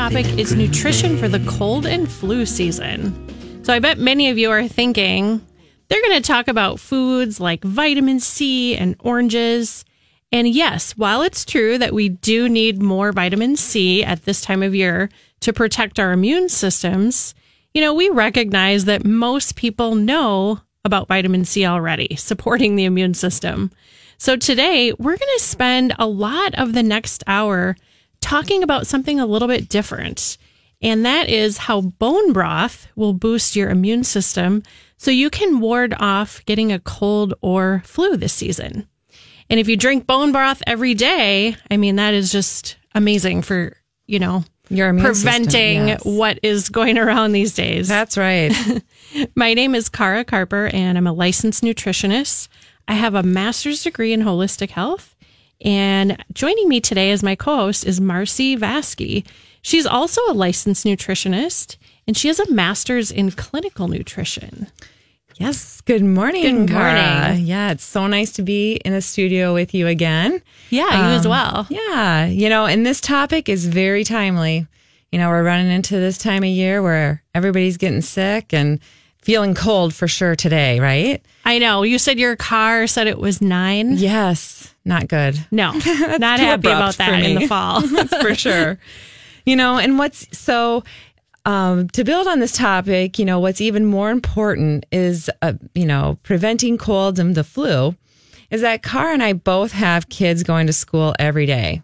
topic is nutrition for the cold and flu season. So I bet many of you are thinking they're going to talk about foods like vitamin C and oranges. And yes, while it's true that we do need more vitamin C at this time of year to protect our immune systems, you know, we recognize that most people know about vitamin C already, supporting the immune system. So today, we're going to spend a lot of the next hour talking about something a little bit different. And that is how bone broth will boost your immune system so you can ward off getting a cold or flu this season. And if you drink bone broth every day, I mean, that is just amazing for, you know, Your immune preventing system, yes. what is going around these days. That's right. My name is Cara Carper, and I'm a licensed nutritionist. I have a master's degree in holistic health. And joining me today as my co host is Marcy Vaske. She's also a licensed nutritionist, and she has a master's in clinical nutrition. yes. Good morning. Good Cara. morning. Yeah, it's so nice to be in the studio with you again. Yeah, you as um, well. Yeah, you know, and this topic is very timely. You know, we're running into this time of year where everybody's getting sick and feeling cold for sure today, right? I know. You said your car said it was nine. Yes, not good. No, not happy about that in the fall. That's for sure. You know, and what's so um, to build on this topic, you know, what's even more important is, uh, you know, preventing colds and the flu is that Car and I both have kids going to school every day.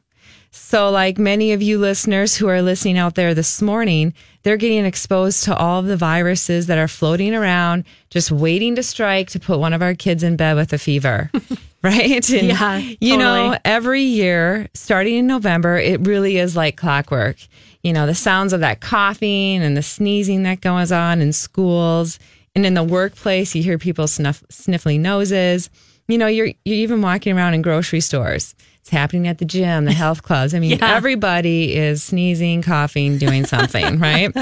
So, like many of you listeners who are listening out there this morning, they're getting exposed to all of the viruses that are floating around, just waiting to strike to put one of our kids in bed with a fever. right? And, Yeah, You know, every year, starting in November, it really is like clockwork. You know, the sounds of that coughing and the sneezing that goes on in schools and in the workplace, you hear people snuff, sniffling noses. You know, you're you're even walking around in grocery stores. It's happening at the gym, the health clubs. I mean, Yeah. everybody is sneezing, coughing, doing something, right?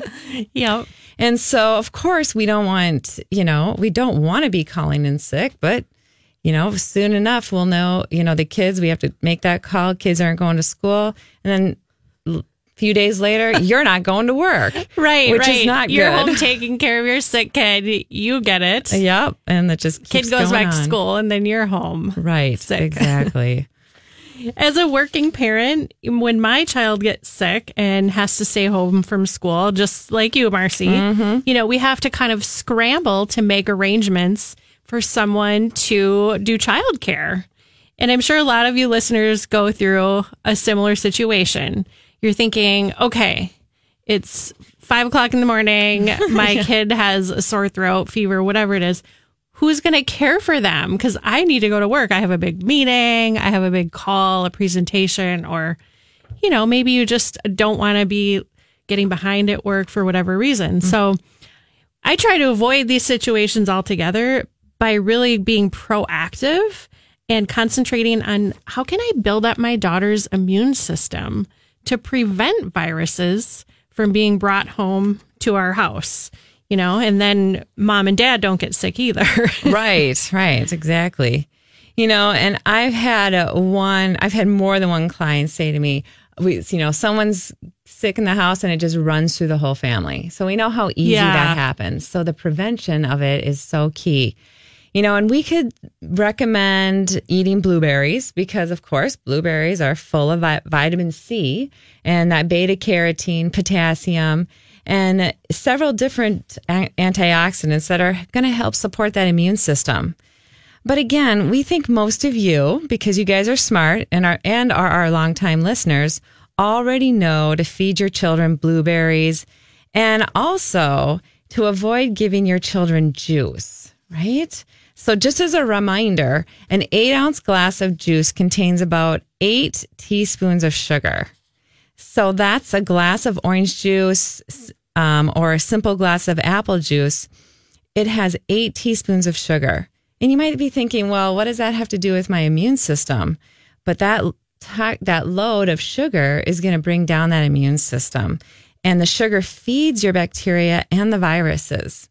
yep. And so, of course, we don't want, you know, we don't want to be calling in sick, but, you know, soon enough, we'll know, you know, the kids, we have to make that call. Kids aren't going to school. And then a few days later, you're not going to work. Right, Which right. is not You're good. home taking care of your sick kid. You get it. Yep. And that just Kid goes back to school, and then you're home. Right. Sick. Exactly. As a working parent, when my child gets sick and has to stay home from school, just like you, Marcy, Mm-hmm. you know, we have to kind of scramble to make arrangements for someone to do childcare. And I'm sure a lot of you listeners go through a similar situation. You're thinking, okay, it's five o'clock in the morning. My kid has a sore throat, fever, whatever it is. Who's going to care for them? Because I need to go to work. I have a big meeting, I have a big call, a presentation, or, you know, maybe you just don't want to be getting behind at work for whatever reason. Mm. So I try to avoid these situations altogether by really being proactive and concentrating on how can I build up my daughter's immune system to prevent viruses from being brought home to our house, you know, and then mom and dad don't get sick either. right, right, exactly. You know, and I've had a one, I've had more than one client say to me, we, you know, someone's sick in the house and it just runs through the whole family. So we know how easy Yeah. that happens. So the prevention of it is so key. You know, and we could recommend eating blueberries because, of course, blueberries are full of vi- vitamin C and that beta carotene, potassium, and several different antioxidants that are going to help support that immune system. But again, we think most of you, because you guys are smart and are and are our longtime listeners, already know to feed your children blueberries and also to avoid giving your children juice, right? So just as a reminder, an eight ounce glass of juice contains about eight teaspoons of sugar. So that's a glass of orange juice um, or a simple glass of apple juice. It has eight teaspoons of sugar. And you might be thinking, well, what does that have to do with my immune system? But that that load of sugar is going to bring down that immune system. And the sugar feeds your bacteria and the viruses.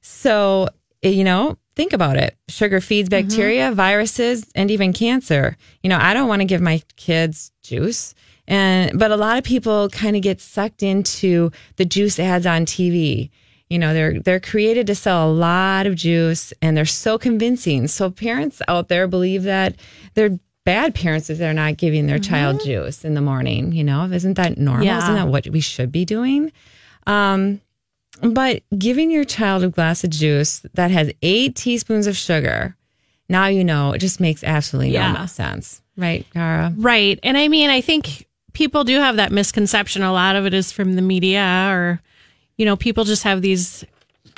So, you know, think about it. Sugar feeds bacteria, mm-hmm. viruses, and even cancer. You know, I don't want to give my kids juice. And but a lot of people kind of get sucked into the juice ads on TV. You know, they're they're created to sell a lot of juice and they're so convincing. So parents out there believe that they're bad parents if they're not giving their mm-hmm. child juice in the morning, you know? Isn't that normal? Yeah. Isn't that what we should be doing? Um but giving your child a glass of juice that has eight teaspoons of sugar, now you know it just makes absolutely yeah. no sense. Right, Cara? Right. And I mean, I think people do have that misconception. A lot of it is from the media or, you know, people just have these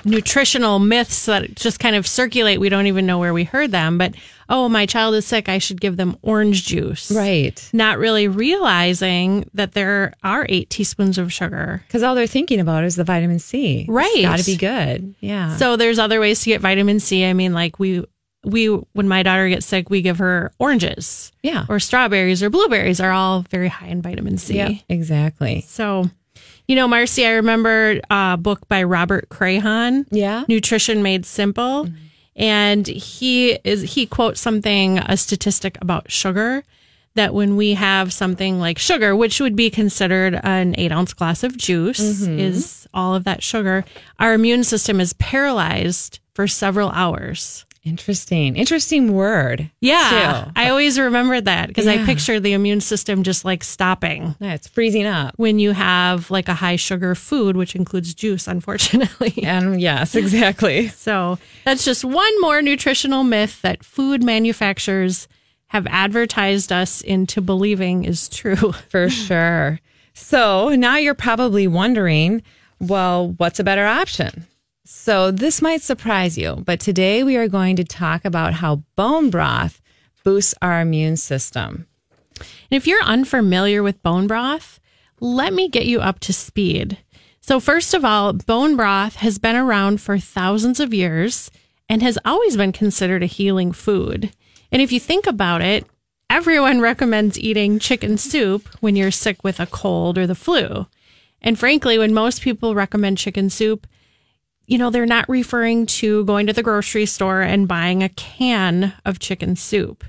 nutritional myths that just kind of circulate. We don't even know where we heard them, but oh, my child is sick. I should give them orange juice. Right. Not really realizing that there are eight teaspoons of sugar. Because all they're thinking about is the vitamin C. Right. Got to be good. Yeah. So there's other ways to get vitamin C. I mean, like we, we, when my daughter gets sick, we give her oranges. Yeah. Or strawberries or blueberries are all very high in vitamin C. Yeah, exactly. So, you know, Marcy, I remember a book by Robert Crayhon. Yeah. Nutrition Made Simple. Mm-hmm. And he is he quotes something, a statistic about sugar, that when we have something like sugar, which would be considered an eight ounce glass of juice, mm-hmm. is all of that sugar, our immune system is paralyzed for several hours. Interesting. Interesting word. Yeah. Too. I always remembered that because yeah. I picture the immune system just like stopping. Yeah, it's freezing up. When you have like a high sugar food, which includes juice, unfortunately. And yes, exactly. so that's just one more nutritional myth that food manufacturers have advertised us into believing is true. For sure. So now you're probably wondering, well, what's a better option? So, this might surprise you, but today we are going to talk about how bone broth boosts our immune system. And if you're unfamiliar with bone broth, let me get you up to speed. So, first of all, bone broth has been around for thousands of years and has always been considered a healing food. And if you think about it, everyone recommends eating chicken soup when you're sick with a cold or the flu. And frankly, when most people recommend chicken soup, you know, they're not referring to going to the grocery store and buying a can of chicken soup.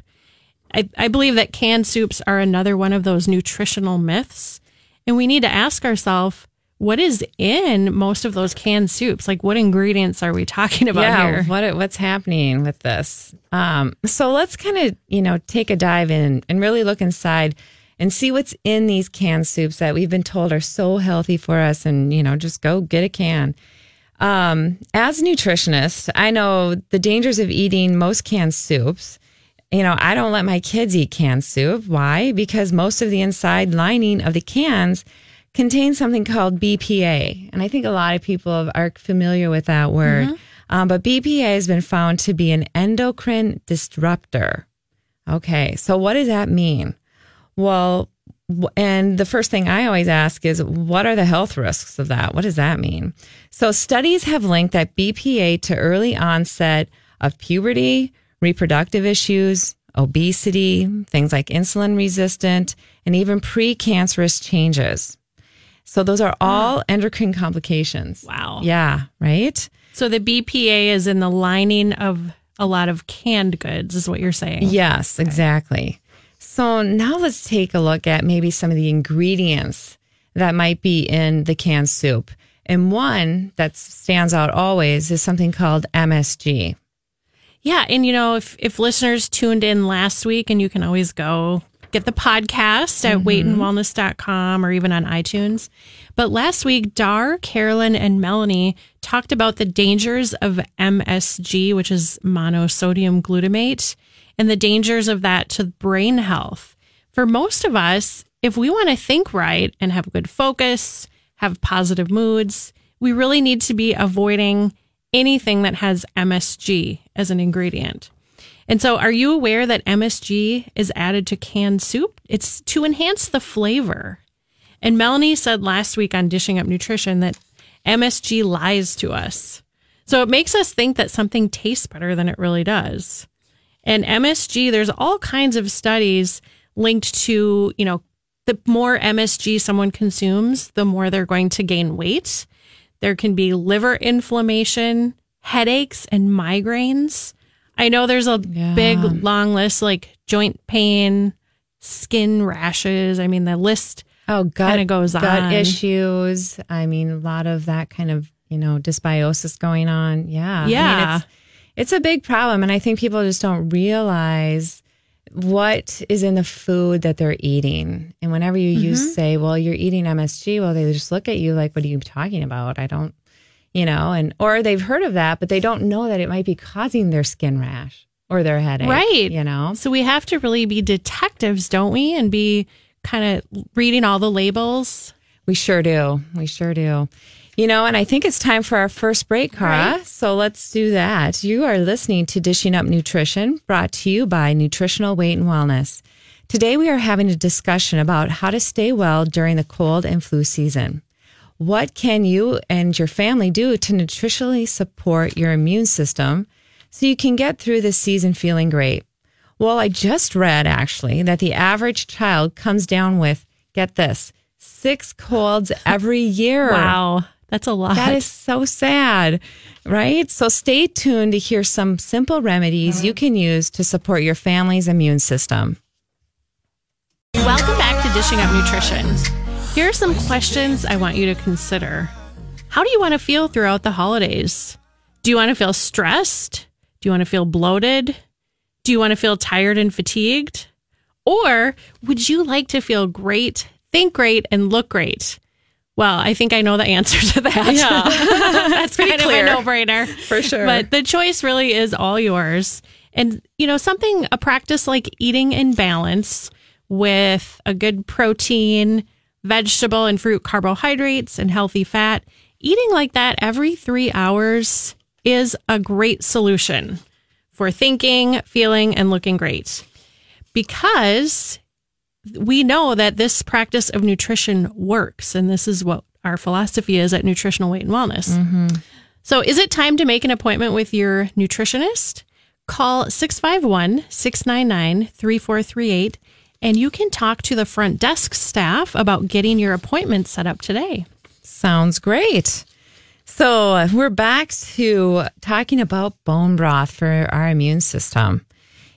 I, I believe that canned soups are another one of those nutritional myths. And we need to ask ourselves, what is in most of those canned soups? Like, what ingredients are we talking about yeah, here? What what's happening with this? Um, so let's kind of you know take a dive in and really look inside and see what's in these canned soups that we've been told are so healthy for us. And you know, just go get a can. Um, as a nutritionist, I know the dangers of eating most canned soups. You know, I don't let my kids eat canned soup. Why? Because most of the inside lining of the cans contains something called BPA. And I think a lot of people are familiar with that word. Mm-hmm. Um, but BPA has been found to be an endocrine disruptor. Okay, so what does that mean? Well, and the first thing I always ask is, what are the health risks of that? What does that mean? So, studies have linked that BPA to early onset of puberty, reproductive issues, obesity, things like insulin resistant, and even precancerous changes. So, those are all endocrine complications. Wow. Yeah, right? So, the BPA is in the lining of a lot of canned goods, is what you're saying. Yes, exactly. So now let's take a look at maybe some of the ingredients that might be in the canned soup. And one that stands out always is something called MSG. Yeah. And, you know, if, if listeners tuned in last week, and you can always go get the podcast at mm-hmm. weightandwellness.com or even on iTunes. But last week, Dar, Carolyn, and Melanie talked about the dangers of MSG, which is monosodium glutamate and the dangers of that to brain health. For most of us, if we want to think right and have good focus, have positive moods, we really need to be avoiding anything that has MSG as an ingredient. And so, are you aware that MSG is added to canned soup? It's to enhance the flavor. And Melanie said last week on Dishing Up Nutrition that MSG lies to us. So it makes us think that something tastes better than it really does. And MSG, there's all kinds of studies linked to, you know, the more MSG someone consumes, the more they're going to gain weight. There can be liver inflammation, headaches, and migraines. I know there's a Yeah. big long list like joint pain, skin rashes. I mean, the list Oh, gut Kinda goes gut on. issues. I mean, a lot of that kind of you know dysbiosis going on. Yeah, I mean, Yeah. It's, a big problem, and I think people just don't realize what is in the food that they're eating. And whenever you Mm-hmm. use say, "Well, you're eating MSG," well, they just look at you like, "What are you talking about?" I don't, you know, and or they've heard of that, but they don't know that it might be causing their skin rash or their headache. Right. You know. So we have to really be detectives, don't we? And be kind of reading all the labels. We sure do. We sure do. You know, and I think it's time for our first break, Cara. So let's do that. You are listening to Dishing Up Nutrition, brought to you by Nutritional Weight and Wellness. Today, we are having a discussion about how to stay well during the cold and flu season. What can you and your family do to nutritionally support your immune system so you can get through this season feeling great? Well, I just read actually that the average child comes down with, get this, six colds every year. Wow. That's a lot. That is so sad, right? So stay tuned to hear some simple remedies you can use to support your family's immune system. Welcome back to Dishing Up Nutrition. Here are some questions I want you to consider. How do you want to feel throughout the holidays? Do you want to feel stressed? Do you want to feel bloated? Do you want to feel tired and fatigued? Or would you like to feel great, think great, and look great? Well, I think I know the answer to that. Yeah. That's kind clear. of a no brainer. For sure. But the choice really is all yours. And, you know, something, a practice like eating in balance with a good protein, vegetable and fruit carbohydrates, and healthy fat, eating like that every three hours is a great solution for thinking, feeling, and looking great. Because we know that this practice of nutrition works. And this is what our philosophy is at Nutritional Weight and Wellness. Mm-hmm. So, is it time to make an appointment with your nutritionist? Call 651 699 3438 and you can talk to the front desk staff about getting your appointment set up today. Sounds great. So we're back to talking about bone broth for our immune system.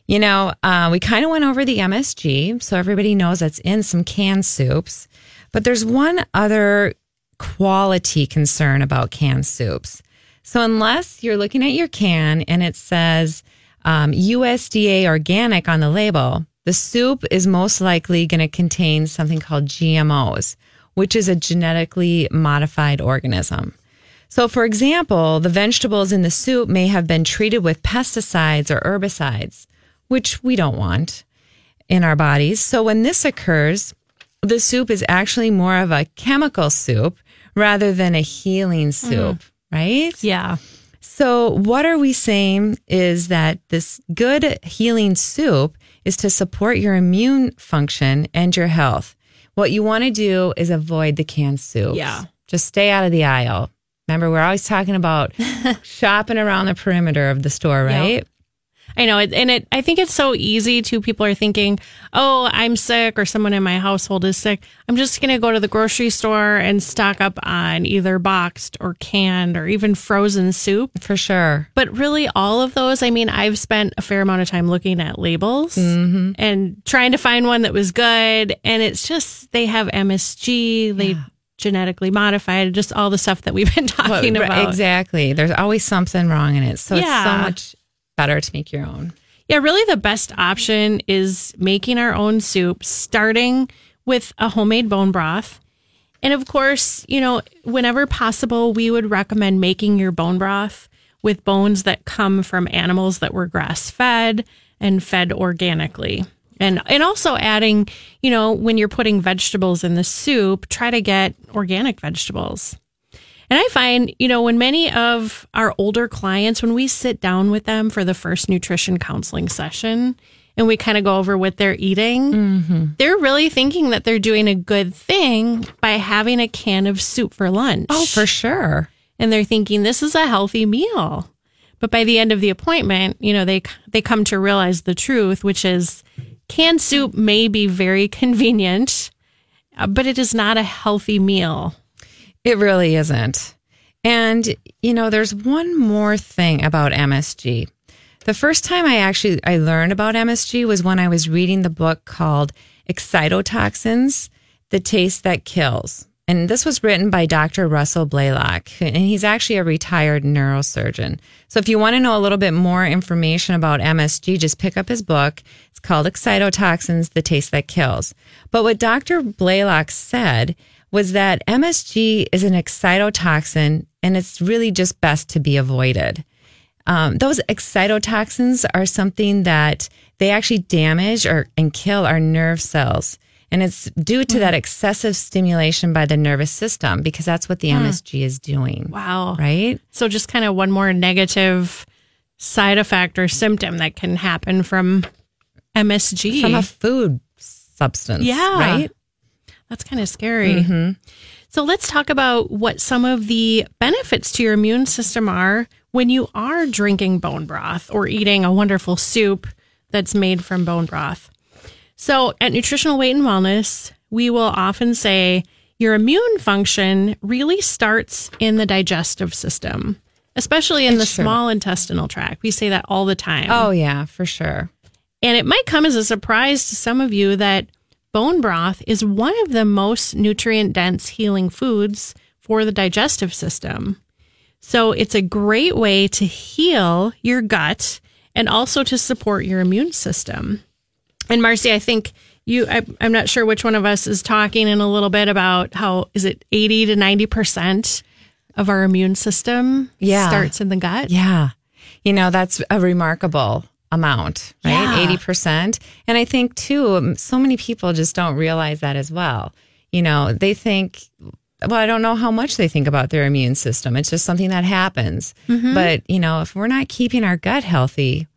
You know, uh, we kind of went over the MSG, so everybody knows that's in some canned soups. But there's one other quality concern about canned soups. So unless you're looking at your can and it says um, USDA organic on the label, the soup is most likely going to contain something called GMOs, which is a genetically modified organism. So, for example, the vegetables in the soup may have been treated with pesticides or herbicides, which we don't want in our bodies. So, when this occurs, the soup is actually more of a chemical soup rather than a healing mm. soup, right? Yeah. So, what are we saying is that this good healing soup is to support your immune function and your health. What you want to do is avoid the canned soup. Yeah. Just stay out of the aisle. Remember, we're always talking about shopping around the perimeter of the store, right? I know it, and it. I think it's so easy too. People are thinking, "Oh, I'm sick," or someone in my household is sick. I'm just going to go to the grocery store and stock up on either boxed or canned or even frozen soup. For sure. But really, all of those. I mean, I've spent a fair amount of time looking at labels mm-hmm. and trying to find one that was good, and it's just they have MSG, they genetically modified, just all the stuff that we've been talking about. Exactly. There's always something wrong in it. So it's so Yeah. much better to make your own. Yeah, really the best option is making our own soup, starting with a homemade bone broth. And of course, you know, whenever possible, we would recommend making your bone broth with bones that come from animals that were grass fed and fed organically. And and also adding, you know, when you're putting vegetables in the soup, try to get organic vegetables. And I find, you know, when many of our older clients, when we sit down with them for the first nutrition counseling session, and we kind of go over what they're eating, Mm-hmm. they're really thinking that they're doing a good thing by having a can of soup for lunch. Oh, for sure. and they're thinking this is a healthy meal. But by the end of the appointment, you know, they they come to realize the truth, which is canned soup may be very convenient, uh, but it is not a healthy meal. It really isn't. And you know, there's one more thing about MSG. The first time I actually I learned about MSG was when I was reading the book called Excitotoxins: The Taste That Kills. And this was written by Dr. Russell Blaylock, and he's actually a retired neurosurgeon. So if you want to know a little bit more information about MSG, just pick up his book. It's called Excitotoxins: The Taste That Kills. But what Dr. Blaylock said was that MSG is an excitotoxin and it's really just best to be avoided. Um, those excitotoxins are something that they actually damage or and kill our nerve cells. And it's due to that excessive stimulation by the nervous system because that's what the MSG is doing. Wow. Right? So just kind of one more negative side effect or symptom that can happen from MSG. From a food substance. Yeah. Right? That's kind of scary. Mm-hmm. So let's talk about what some of the benefits to your immune system are when you are drinking bone broth or eating a wonderful soup that's made from bone broth. So at Nutritional Weight and Wellness, we will often say your immune function really starts in the digestive system, especially in the true. small intestinal tract. We say that all the time. Oh, yeah, for sure. And it might come as a surprise to some of you that bone broth is one of the most nutrient dense healing foods for the digestive system. So it's a great way to heal your gut and also to support your immune system. And Marcy, I think you, I, I'm not sure which one of us is talking in a little bit about how is it 80 to 90% of our immune system Yeah. starts in the gut? Yeah. You know, that's a remarkable amount, right? Yeah. 80%. And I think too, so many people just don't realize that as well. You know, they think, well, I don't know how much they think about their immune system. It's just something that happens. Mm-hmm. But, you know, if we're not keeping our gut healthy,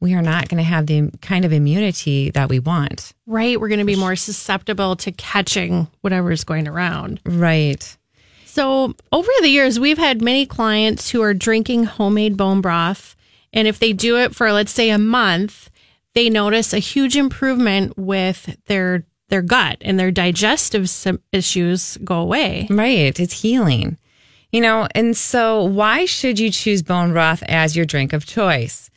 we are not going to have the kind of immunity that we want. Right. We're going to be more susceptible to catching whatever is going around. Right. So, over the years, we've had many clients who are drinking homemade bone broth. And if they do it for, let's say, a month, they notice a huge improvement with their their gut and their digestive issues go away. Right. It's healing. You know, and so why should you choose bone broth as your drink of choice?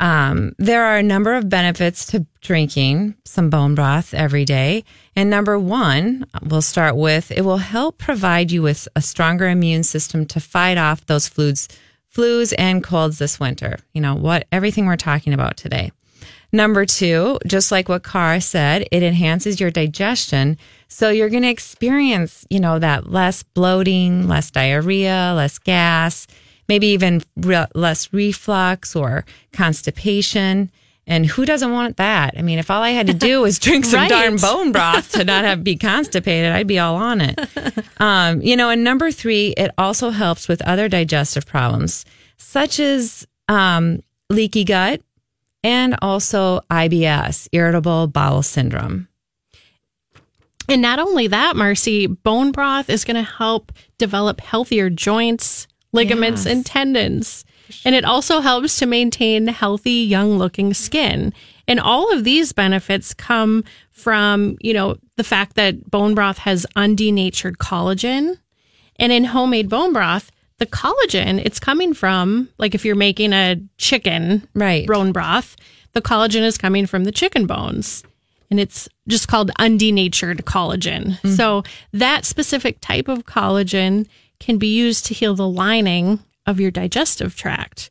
Um, there are a number of benefits to drinking some bone broth every day. And number one, we'll start with it will help provide you with a stronger immune system to fight off those flus, flus and colds this winter. You know, what everything we're talking about today. Number two, just like what Cara said, it enhances your digestion. So you're going to experience, you know, that less bloating, less diarrhea, less gas, maybe even re- less reflux or constipation. And who doesn't want that? I mean, if all I had to do was drink some Right. darn bone broth to not have be constipated, I'd be all on it. Um, you know, and number three, it also helps with other digestive problems, such as um, leaky gut and also IBS, irritable bowel syndrome. And not only that, Marcy, bone broth is going to help develop healthier joints, ligaments, Yes. and tendons. And it also helps to maintain healthy, young looking skin. And all of these benefits come from, you know, the fact that bone broth has undenatured collagen. And in homemade bone broth, the collagen, it's coming from, like if you're making a chicken Right. bone broth, the collagen is coming from the chicken bones. And it's just called undenatured collagen. Mm. So that specific type of collagen can be used to heal the lining of your digestive tract.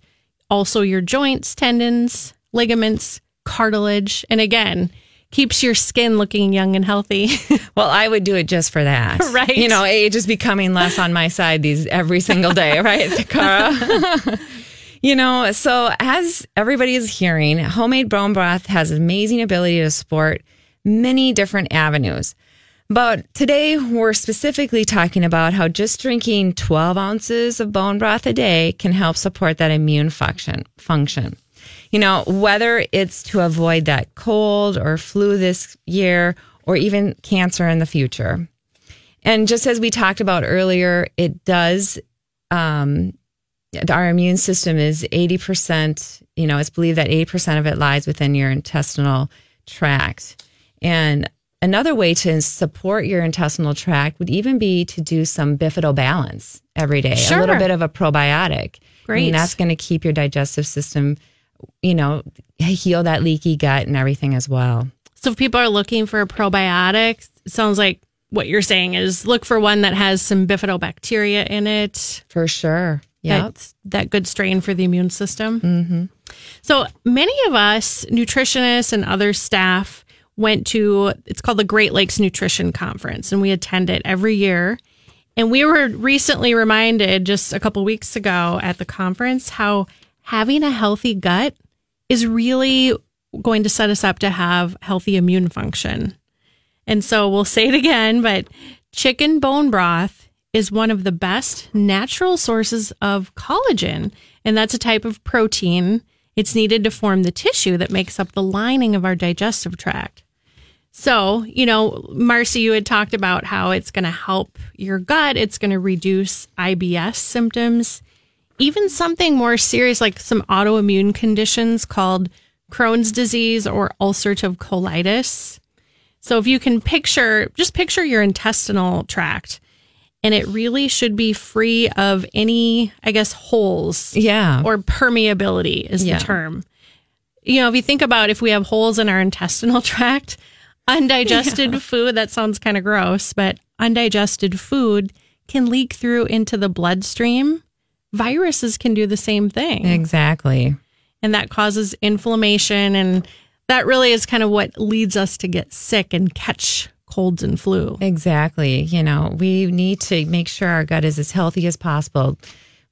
Also your joints, tendons, ligaments, cartilage, and again, keeps your skin looking young and healthy. Well, I would do it just for that. Right. You know, age is becoming less on my side these every single day, right, Cara? you know, so as everybody is hearing, homemade bone broth has amazing ability to support many different avenues. But today we're specifically talking about how just drinking 12 ounces of bone broth a day can help support that immune function. Function. You know, whether it's to avoid that cold or flu this year or even cancer in the future. And just as we talked about earlier, it does, um, our immune system is 80%, you know, it's believed that 80% of it lies within your intestinal tract. And another way to support your intestinal tract would even be to do some bifido balance every day, Sure. a little bit of a probiotic. I Great. mean, that's going to keep your digestive system, you know, heal that leaky gut and everything as well. So if people are looking for a probiotic, sounds like what you're saying is look for one that has some bifidobacteria in it. For sure. Yeah. That's that good strain for the immune system. Mm-hmm. So many of us nutritionists and other staff went to it's called the Great Lakes Nutrition Conference, and we attend it every year. And we were recently reminded just a couple weeks ago at the conference how having a healthy gut is really going to set us up to have healthy immune function. And so we'll say it again, but chicken bone broth is one of the best natural sources of collagen. And that's a type of protein. It's needed to form the tissue that makes up the lining of our digestive tract. So, you know, Marcy, you had talked about how it's going to help your gut, it's going to reduce IBS symptoms, even something more serious like some autoimmune conditions called Crohn's disease or ulcerative colitis. So if you can picture, just picture your intestinal tract, and it really should be free of any, I guess, holes Yeah. or permeability is Yeah. the term. You know, if you think about if we have holes in our intestinal tract, undigested food, that sounds kind of gross, but undigested food can leak through into the bloodstream. Viruses can do the same thing exactly. and that causes inflammation and that really is kind of what leads us to get sick and catch colds and flu. Exactly. You know, we need to make sure our gut is as healthy as possible.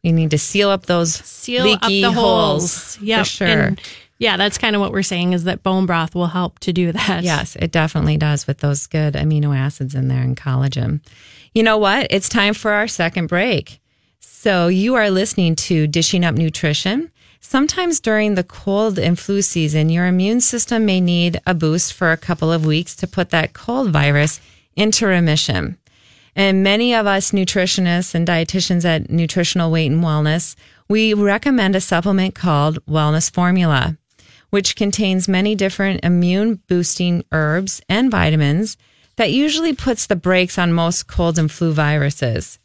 We need to seal up those Seal leaky up the holes. holes. For sure. And yeah, that's kind of what we're saying is that bone broth will help to do that. Yes, it definitely does with those good amino acids in there and collagen. You know what? It's time for our second break. So you are listening to Dishing Up Nutrition. Sometimes during the cold and flu season, your immune system may need a boost for a couple of weeks to put that cold virus into remission. And many of us nutritionists and dietitians at Nutritional Weight and Wellness, we recommend a supplement called Wellness Formula, which contains many different immune boosting herbs and vitamins that usually puts the brakes on most cold and flu viruses.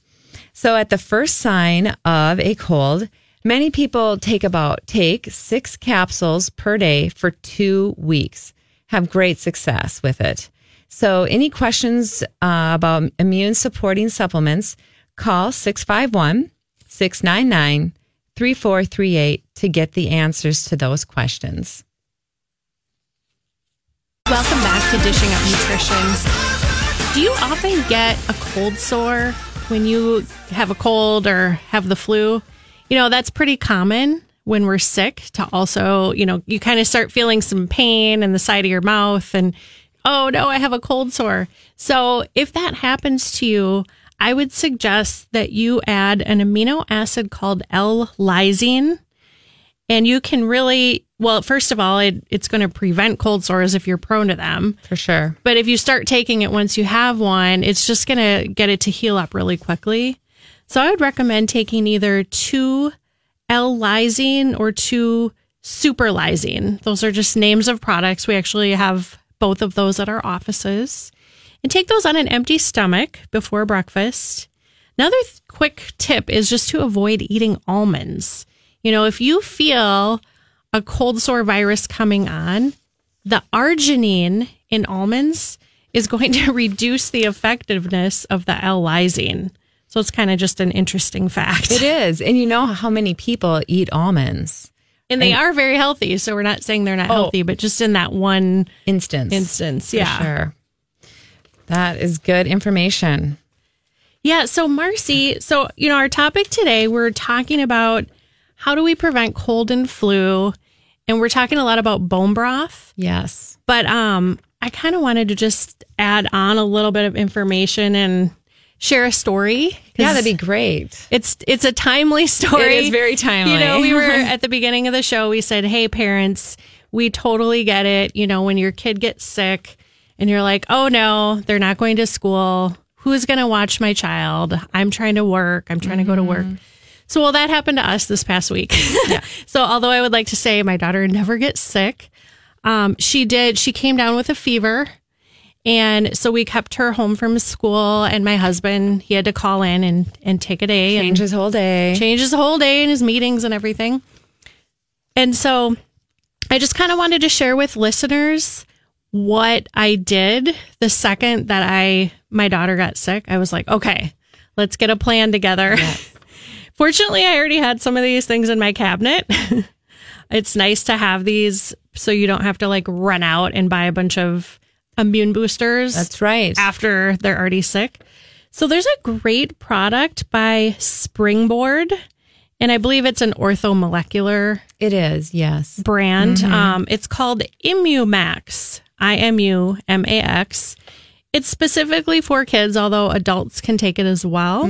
So at the first sign of a cold, many people take about take 6 capsules per day for 2 weeks. Have great success with it. So any questions uh, about immune supporting supplements, call 651 699 3438 to get the answers to those questions. Welcome back to Dishing Up Nutrition. Do you often get a cold sore when you have a cold or have the flu? You know, that's pretty common when we're sick to also, you know, you kind of start feeling some pain in the side of your mouth and, oh no, I have a cold sore. So if that happens to you, I would suggest that you add an amino acid called L-lysine and you can really well first of all it, it's going to prevent cold sores if you're prone to them. For sure. but if you start taking it once you have one it's just going to get it to heal up really quickly. So i would recommend taking either two l-lysine or two super lysine those are just names of products. We actually have both of those at our offices and take those on an empty stomach before breakfast Another th- quick tip is just to avoid eating almonds. You know, if you feel a cold sore virus coming on, the arginine in almonds is going to reduce the effectiveness of the L-lysine. So it's kind of just an interesting fact. It is. And you know how many people eat almonds? And they are very healthy, so we're not saying they're not oh. healthy, but just in that one Instance. instance, For yeah. sure. That is good information. Yeah. So, Marcy, so, you know, our topic today, we're talking about how do we prevent cold and flu? And we're talking a lot about bone broth, Yes. but um, I kind of wanted to just add on a little bit of information and share a story. Yeah, that'd be great. it's it's a timely story. It is very timely. You know, we were at the beginning of the show. We said, "Hey, parents, we totally get it. You know, when your kid gets sick, and you're like, oh no, they're not going to school. Who's going to watch my child? I'm trying to work. I'm trying to go to work." So, well, that happened to us this past week. so, although I would like to say my daughter never gets sick, um, she did. She came down with a fever. And so we kept her home from school, and my husband he had to call in and, and take a day and Change his whole day. change his whole day and his meetings and everything. And so I just kind of wanted to share with listeners what I did the second that I my daughter got sick. I was like, okay, let's get a plan together. Fortunately, I already had some of these things in my cabinet. it's nice to have these so you don't have to like run out and buy a bunch of immune boosters That's right. after they're already sick. So there's a great product by Springboard, and I believe it's an orthomolecular It is, yes. brand. Um, it's called Imumax, I M U M A X. It's specifically for kids, although adults can take it as well.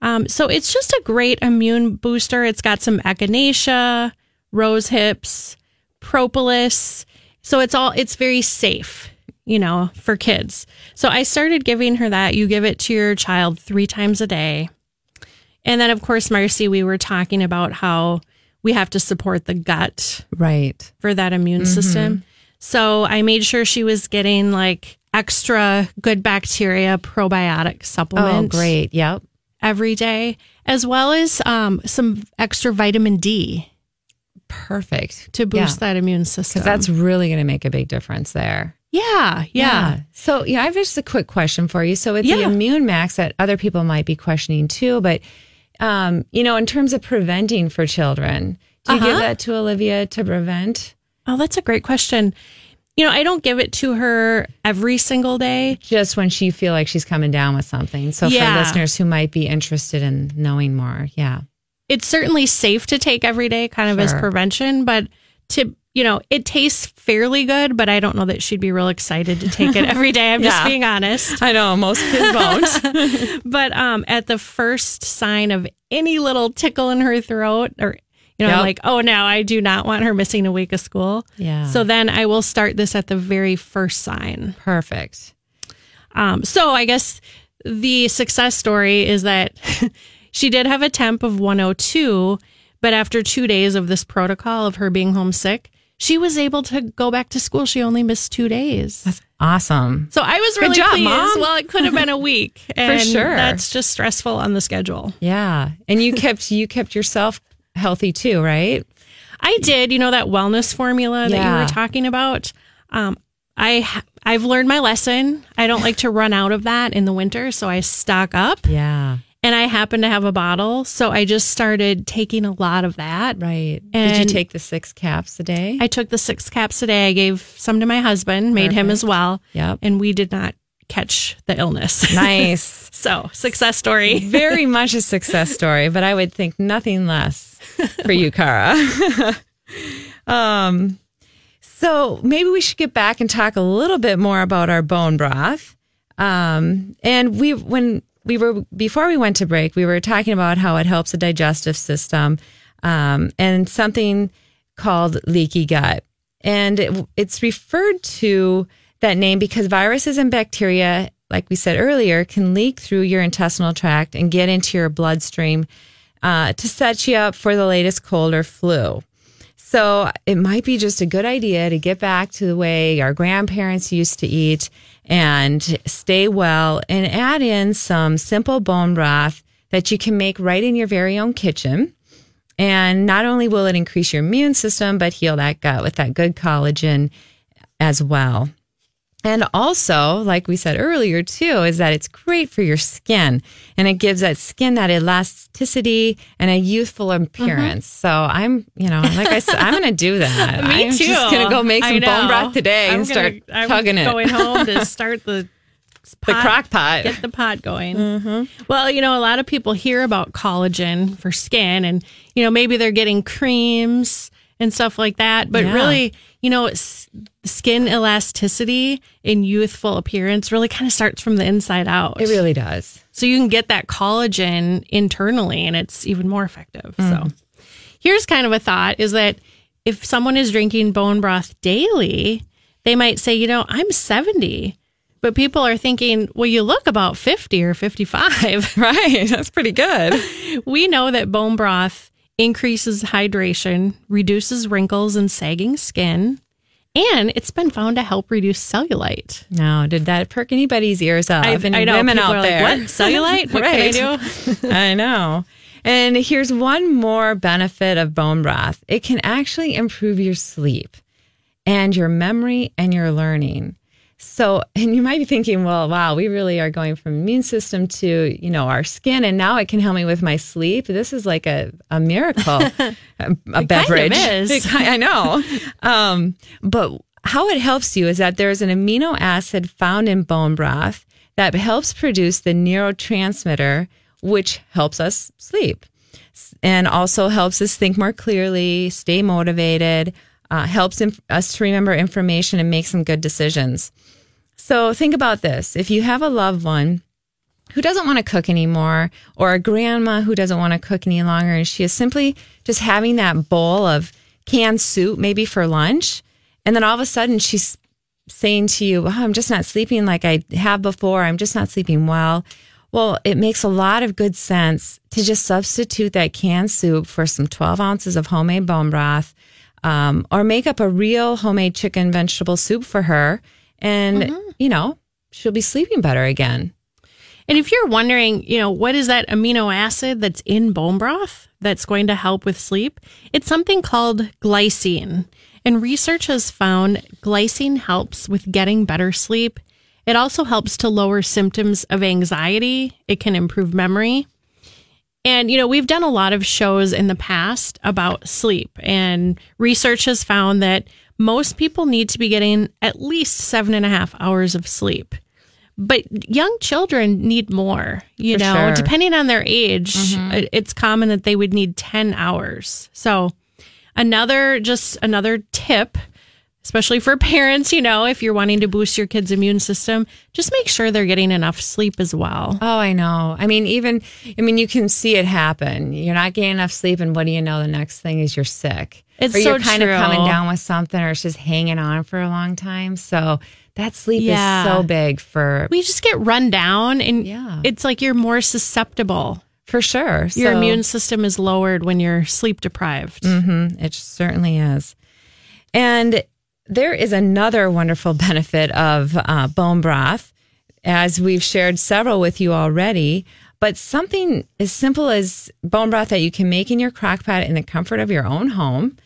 Um, so it's just a great immune booster. It's got some echinacea, rose hips, propolis. So it's all, it's very safe, you know, for kids. So I started giving her that. You give it to your child three times a day. And then, of course, Marcy, we were talking about how we have to support the gut Right. for that immune system. So I made sure she was getting like extra good bacteria probiotic supplements. Oh, great. Yep. every day, as well as um, some extra vitamin D Perfect. to boost that immune system. Because that's really going to make a big difference there. yeah, yeah, So, yeah, I have just a quick question for you. So, with the Imumax that other people might be questioning too, but, um, you know, in terms of preventing for children, do you give Uh-huh. that to Olivia to prevent? Oh, that's a great question. You know, I don't give it to her every single day. Just when she feel like she's coming down with something. So, Yeah. for listeners who might be interested in knowing more, yeah. It's certainly safe to take every day, kind of as prevention, but to you know, it tastes fairly good, but I don't know that she'd be real excited to take it every day. I'm just being honest. I know most kids won't. But um, at the first sign of any little tickle in her throat, or you know, I'm like, oh no, I do not want her missing a week of school. Yeah. So then I will start this at the very first sign. Perfect. Um, so I guess the success story is that she did have a temp of 102, but after two days of this protocol of her being homesick, she was able to go back to school. She only missed two days. That's awesome. So I was Good really job, pleased. Mom. Well, it could have been a week, and sure. That's just stressful on the schedule. Yeah. And you kept you kept yourself healthy too, right? I did, you know, that wellness formula that you were talking about. Um, I I've learned my lesson. I don't like to run out of that in the winter, so I stock up. Yeah. And I happen to have a bottle, so I just started taking a lot of that. Right. Did you take the six caps a day? I took the six caps a day. I gave some to my husband, made him as well. Yep. And we did not catch the illness. nice. so, success story. Very much a success story, but I would think nothing less for you, Cara. um, so maybe we should get back and talk a little bit more about our bone broth. Um, and we, when we were, before we went to break, we were talking about how it helps the digestive system, um, and something called leaky gut. And it, it's referred to that name because viruses and bacteria, like we said earlier, can leak through your intestinal tract and get into your bloodstream uh, to set you up for the latest cold or flu. So it might be just a good idea to get back to the way our grandparents used to eat and stay well and add in some simple bone broth that you can make right in your very own kitchen. And not only will it increase your immune system, but heal that gut with that good collagen as well. And also, like we said earlier, too, is that it's great for your skin and it gives that skin that elasticity and a youthful appearance. Mm-hmm. So I'm, you know, like I said, I'm going to do that. Me I'm too. just going to go make some bone broth today I'm and start gonna- I'm tugging it. Going home to start the the crock pot. Get the pot going. Mm-hmm. Well, you know, a lot of people hear about collagen for skin, and you know, maybe they're getting creams and stuff like that. But Yeah. really, you know, skin elasticity and youthful appearance really kind of starts from the inside out. It really does. So you can get that collagen internally and it's even more effective. So mm. here's kind of a thought is that if someone is drinking bone broth daily, they might say, you know, I'm 70. But people are thinking, well, you look about 50 or 55. Right. That's pretty good. we know that bone broth increases hydration, reduces wrinkles and sagging skin, and it's been found to help reduce cellulite. Now, did that perk anybody's ears up? I've- Any I know women out are like, there. "What? Cellulite? What Right. can I do?" I know. And here's one more benefit of bone broth it can actually improve your sleep and your memory and your learning. So, and you might be thinking, well, wow, we really are going from immune system to, you know, our skin, and now it can help me with my sleep. This is like a, a miracle, a, a beverage. is. It ki- I know. Um, but how it helps you is that there's an amino acid found in bone broth that helps produce the neurotransmitter, which helps us sleep and also helps us think more clearly, stay motivated, uh, helps inf- us to remember information and make some good decisions. So think about this. If you have a loved one who doesn't want to cook anymore, or a grandma who doesn't want to cook any longer, and she is simply just having that bowl of canned soup, maybe for lunch, and then all of a sudden she's saying to you, oh, I'm just not sleeping like I have before. I'm just not sleeping well. Well, it makes a lot of good sense to just substitute that canned soup for some 12 ounces of homemade bone broth um, or make up a real homemade chicken vegetable soup for her. And, you know, she'll be sleeping better again. And if you're wondering, you know, what is that amino acid that's in bone broth that's going to help with sleep? It's something called glycine. And research has found glycine helps with getting better sleep. It also helps to lower symptoms of anxiety. It can improve memory. And, you know, we've done a lot of shows in the past about sleep, and research has found that most people need to be getting at least seven and a half hours of sleep. But young children need more, you For know, sure. depending on their age, mm-hmm. it- it's common that they would need 10 hours. So, another, just another tip, especially for parents, you know, if you're wanting to boost your kid's immune system, just make sure they're getting enough sleep as well. Oh, I know. I mean, even, I mean, you can see it happen. You're not getting enough sleep, and what do you know? The next thing is you're sick. It's or you're so kind true. of coming down with something, or it's just hanging on for a long time. So that sleep Yeah. is so big for we just get run down and Yeah. it's like you're more susceptible. for sure. Your So- immune system is lowered when you're sleep deprived. Mm-hmm. It certainly is. And there is another wonderful benefit of uh, bone broth, as we've shared several with you already. But something as simple as bone broth that you can make in your crock pot in the comfort of your own home.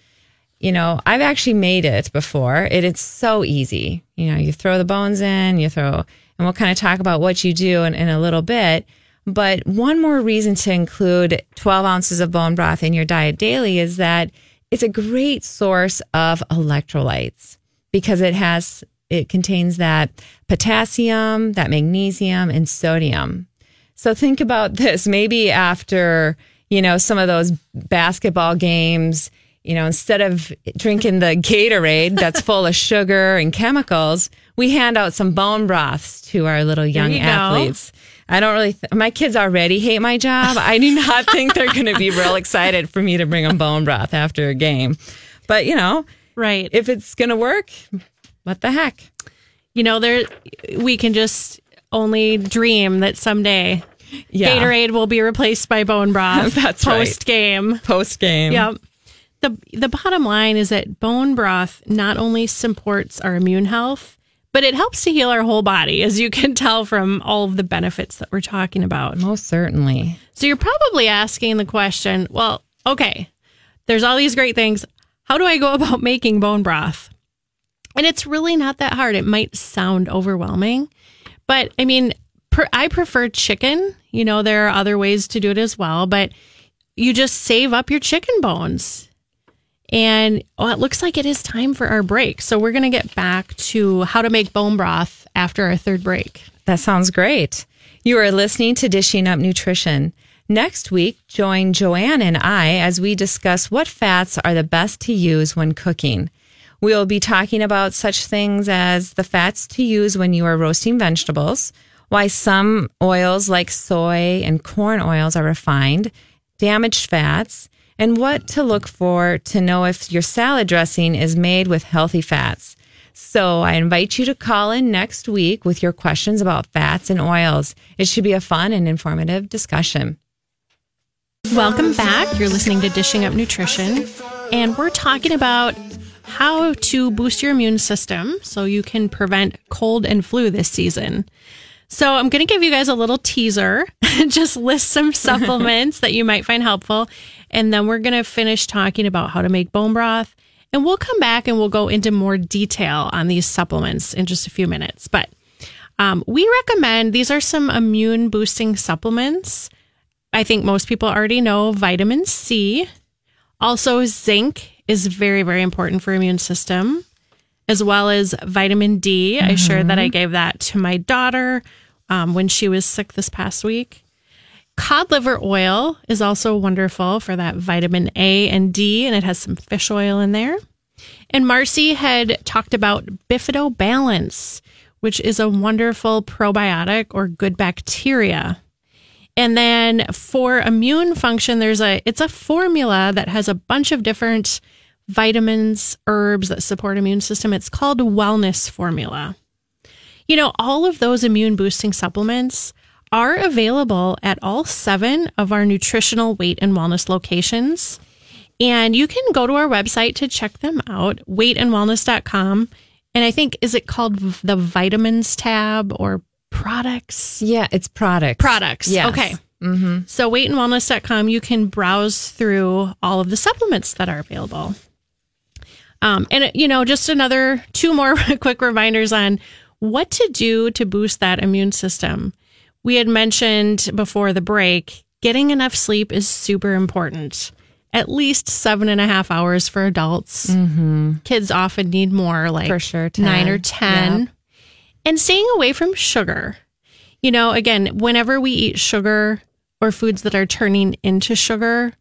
You know, I've actually made it before. It, it's so easy. You know, you throw the bones in, you throw, and we'll kind of talk about what you do in, in a little bit. But one more reason to include 12 ounces of bone broth in your diet daily is that it's a great source of electrolytes because it has, it contains that potassium, that magnesium, and sodium. So think about this. Maybe after, you know, some of those basketball games, you know, instead of drinking the Gatorade that's full of sugar and chemicals, we hand out some bone broths to our little young you athletes. I don't really, th- my kids already hate my job. I do not think they're going to be real excited for me to bring them bone broth after a game. But, you know, Right. if it's going to work, what the heck? you know, there we can just only dream that someday Yeah. Gatorade will be replaced by bone broth. That's right. post game. Post game. Yep. The the bottom line is that bone broth not only supports our immune health, but it helps to heal our whole body, as you can tell from all of the benefits that we're talking about. Most certainly. So you're probably asking the question, well, okay, there's all these great things. How do I go about making bone broth? And it's really not that hard. It might sound overwhelming, but I mean, per, I prefer chicken. You know, there are other ways to do it as well, but you just save up your chicken bones. And oh, it looks like it is time for our break. So we're going to get back to how to make bone broth after our third break. That sounds great. You are listening to Dishing Up Nutrition. Next week, join Joanne and I as we discuss what fats are the best to use when cooking. We'll be talking about such things as the fats to use when you are roasting vegetables, why some oils like soy and corn oils are refined, damaged fats, and what to look for to know if your salad dressing is made with healthy fats. So I invite you to call in next week with your questions about fats and oils. It should be a fun and informative discussion. Welcome back. You're listening to Dishing Up Nutrition, and we're talking about how to boost your immune system so you can prevent cold and flu this season. So, I'm going to give you guys a little teaser, just list some supplements that you might find helpful, and then we're going to finish talking about how to make bone broth. And we'll come back and we'll go into more detail on these supplements in just a few minutes. But um, we recommend these are some immune boosting supplements. I think most people already know vitamin C. Also, zinc is very, very important for immune system, as well as vitamin D. I shared that I gave that to my daughter um, when she was sick this past week. Cod liver oil is also wonderful for that vitamin A and D, and it has some fish oil in there. And Marcy had talked about Bifido Balance, which is a wonderful probiotic or good bacteria. And then for immune function, there's a it's a formula that has a bunch of different vitamins, herbs that support immune system. It's called Wellness Formula. You know, all of those immune boosting supplements are available at all seven of our nutritional weight and wellness locations. And you can go to our website to check them out, weightandwellness.com. And I think, is it called the vitamins tab or products? Yeah, it's products. Products. Yes. Okay. Mm-hmm. So weightandwellness.com, you can browse through all of the supplements that are available. Um, and, you know, just another two more quick reminders on what to do to boost that immune system. We had mentioned before the break, getting enough sleep is super important. At least seven and a half hours for adults. Mm-hmm. Kids often need more, like For sure, 10. nine or 10. Yep. And staying away from sugar. You know, again, whenever we eat sugar or foods that are turning into sugar,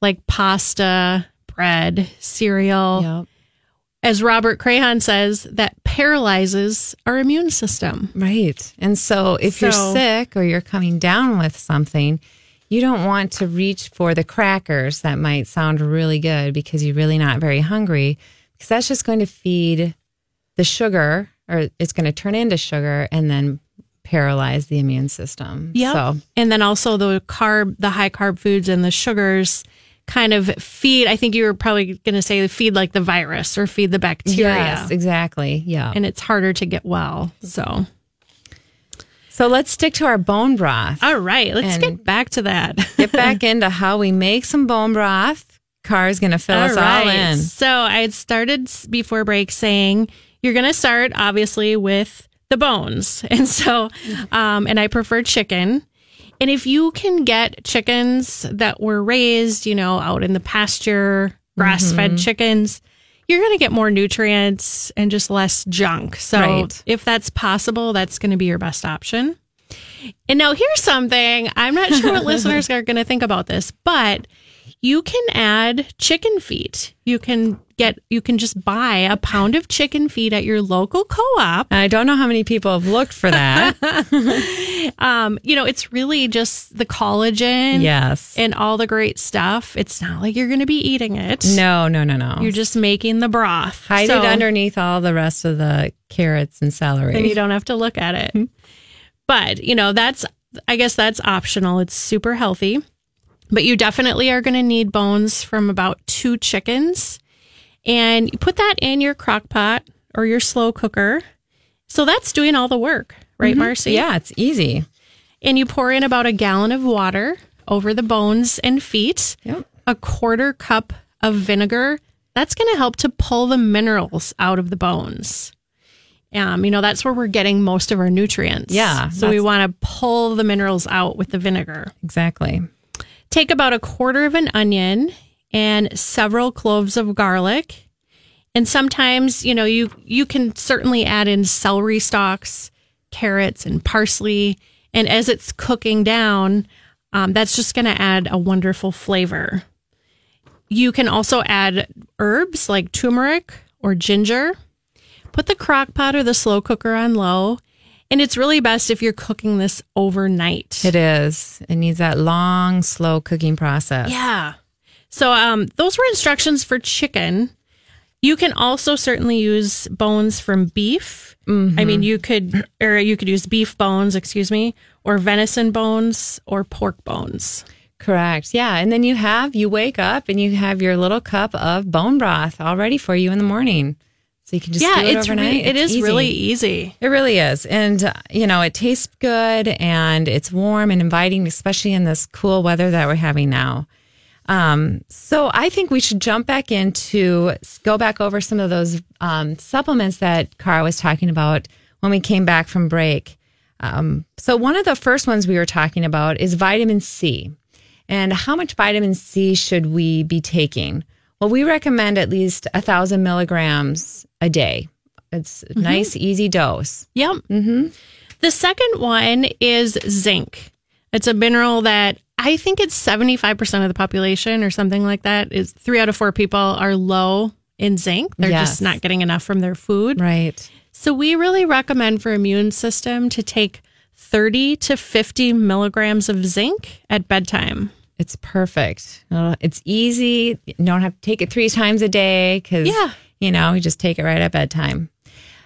like pasta, bread, cereal, Yep. As Robert Crayhon says, that paralyzes our immune system. Right. And so if you're sick or you're coming down with something, you don't want to reach for the crackers that might sound really good because you're really not very hungry because that's just going to feed the sugar or it's going to turn into sugar and then paralyze the immune system. Yeah. So, And then also the carb, the high carb foods and the sugars kind of feed, I think you were probably going to say feed like the virus or feed the bacteria. yes, exactly. Yeah. And it's harder to get well. So, so let's stick to our bone broth. all right, let's get back to that. Get back into how we make some bone broth. Car's going to fill us all in. So I had started before break saying you're going to start obviously with the bones. And so, um, and I prefer chicken. And if you can get chickens that were raised, you know, out in the pasture, grass Mm-hmm. fed chickens, you're going to get more nutrients and just less junk. So Right. if that's possible, that's going to be your best option. And now here's something I'm not sure what listeners are going to think about this, but you can add chicken feet. You can get, you can just buy a pound of chicken feet at your local co-op. I don't know how many people have looked for that. Um, you know, it's really just the collagen yes. and all the great stuff. It's not like you're going to be eating it. No, no, no, no. You're just making the broth. Hide So- it underneath all the rest of the carrots and celery. and you don't have to look at it. But, you know, that's, I guess that's optional. It's super healthy. But you definitely are going to need bones from about two chickens. And you put that in your crock pot or your slow cooker. So that's doing all the work, right, Marcy? yeah, it's easy. And you pour in about a gallon of water over the bones and feet, Yep. a quarter cup of vinegar. That's going to help to pull the minerals out of the bones. Um, you know, that's where we're getting most of our nutrients. Yeah, So we want to pull the minerals out with the vinegar. Exactly. Take about a quarter of an onion and several cloves of garlic. And sometimes, you know, you you can certainly add in celery stalks, carrots, and parsley. And as it's cooking down, um, that's just going to add a wonderful flavor. You can also add herbs like turmeric or ginger. Put the crock pot or the slow cooker on low And it's really best if you're cooking this overnight. It is. It needs that long, slow cooking process. Yeah. So um, those were instructions for chicken. You can also certainly use bones from beef. I mean, you could, or you could use beef bones, excuse me, or venison bones or pork bones. Correct. Yeah. And then you have, you wake up and you have your little cup of bone broth all ready for you in the morning. So you can just yeah, it's overnight. re- it It's is easy. really easy. It really is. And, uh, you know, it tastes good and it's warm and inviting, especially in this cool weather that we're having now. Um, so I think we should jump back into go back over some of those um, supplements that Cara was talking about when we came back from break. Um, so one of the first ones we were talking about is vitamin C. And how much vitamin C should we be taking? Well, we recommend at least a thousand milligrams a day. It's a nice, easy dose. Yep. Mm-hmm. The second one is zinc. It's a mineral that I think it's 75% of the population or something like that. Is three out of four people are low in zinc. They're Yes. just not getting enough from their food. Right. So we really recommend for immune system to take 30 to 50 milligrams of zinc at bedtime. It's perfect. Uh, It's easy. You don't have to take it three times a day because, Yeah. you know, you just take it right at bedtime.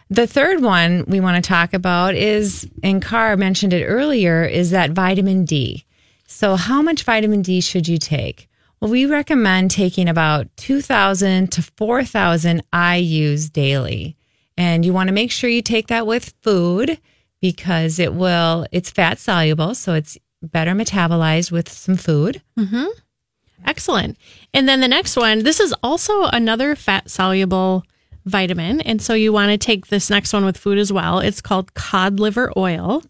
The third one we want to talk about is, and Carr mentioned it earlier, is that vitamin D. So, how much vitamin D should you take? Well, we recommend taking about 2,000 to 4,000 IUs daily. And you want to make sure you take that with food because it will, it's fat soluble. So, it's better metabolized with some food. Mm-hmm. Excellent. And then the next one, this is also another fat soluble vitamin. And so you want to take this next one with food as well. It's called cod liver oil.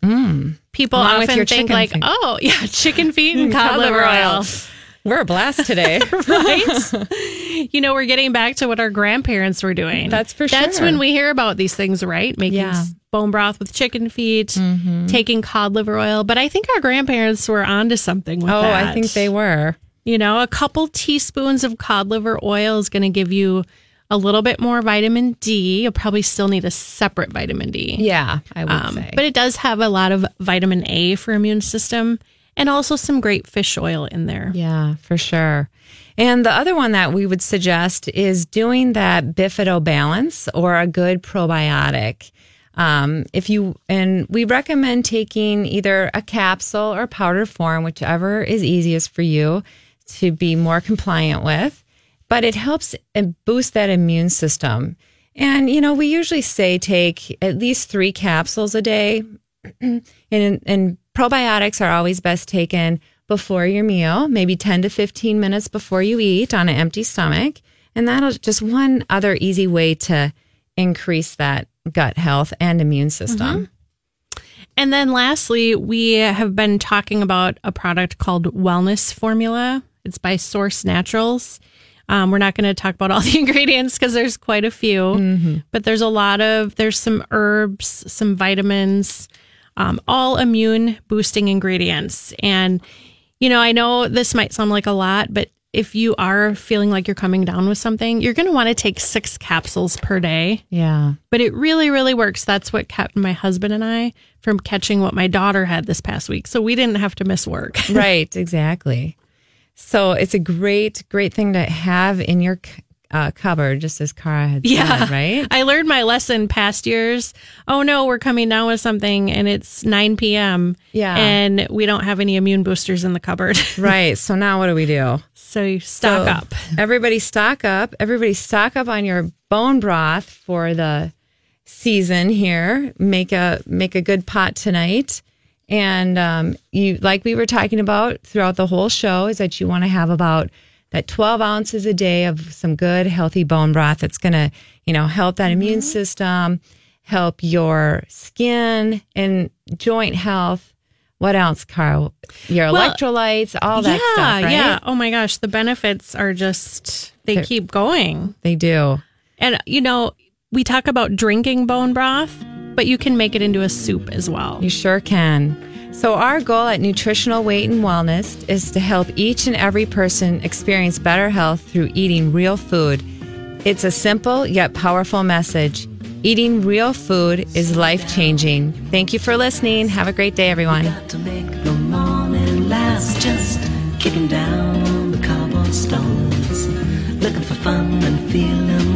People Along often think like, feet. oh, yeah, chicken feet and cod, liver oil. We're a blast today. right? you know, we're getting back to what our grandparents were doing. That's for sure. That's when we hear about these things, right? Making Yeah. Mm-hmm. bone broth with chicken feet, taking cod liver oil. But I think our grandparents were onto something with oh, that. I think they were. You know, a couple teaspoons of cod liver oil is going to give you a little bit more vitamin D. You'll probably still need a separate vitamin D. Yeah, I would Um, say. but it does have a lot of vitamin A for immune system and also some great fish oil in there. yeah, for sure. And the other one that we would suggest is doing that bifido balance or a good probiotic. Um, if you and we recommend taking either a capsule or powder form, whichever is easiest for you to be more compliant with. But it helps uh, boost that immune system. And you know, we usually say take at least three capsules a day, and and probiotics are always best taken before your meal, maybe 10 to 15 minutes before you eat on an empty stomach. And that'll just one other easy way to increase that gut health and immune system. And then lastly, we have been talking about a product called Wellness Formula. It's by Source Naturals. Um, we're not going to talk about all the ingredients because there's quite a few, but there's a lot of, there's some herbs, some vitamins, um, all immune boosting ingredients. And, you know, I know this might sound like a lot, but if you are feeling like you're coming down with something, you're going to want to take six capsules per day Yeah. but it really, really works. That's what kept my husband and I from catching what my daughter had this past week. So we didn't have to miss work. right, exactly. So it's a great, great thing to have in your uh, cupboard, just as Cara had said, right? I learned my lesson past years. Oh no, we're coming down with something and it's 9 p.m. Yeah. And we don't have any immune boosters in the cupboard. right. So now what do we do? so you stock So, up. Everybody stock up. Everybody stock up on your bone broth for the season here. Make a make a good pot tonight. And um, you like we were talking about throughout the whole show is that you want to have about that 12 ounces a day of some good healthy bone broth that's going to you know help that mm-hmm. immune system help your skin and joint health what else carl your Well, electrolytes all that yeah, stuff right yeah. Oh my gosh, the benefits are just they keep going. they do And you know, we talk about drinking bone broth, but you can make it into a soup as well. You sure can. So, our goal at Nutritional Weight and Wellness is to help each and every person experience better health through eating real food. It's a simple yet powerful message. Eating real food is life changing. Thank you for listening. Have a great day, everyone. Looking for fun and feeling.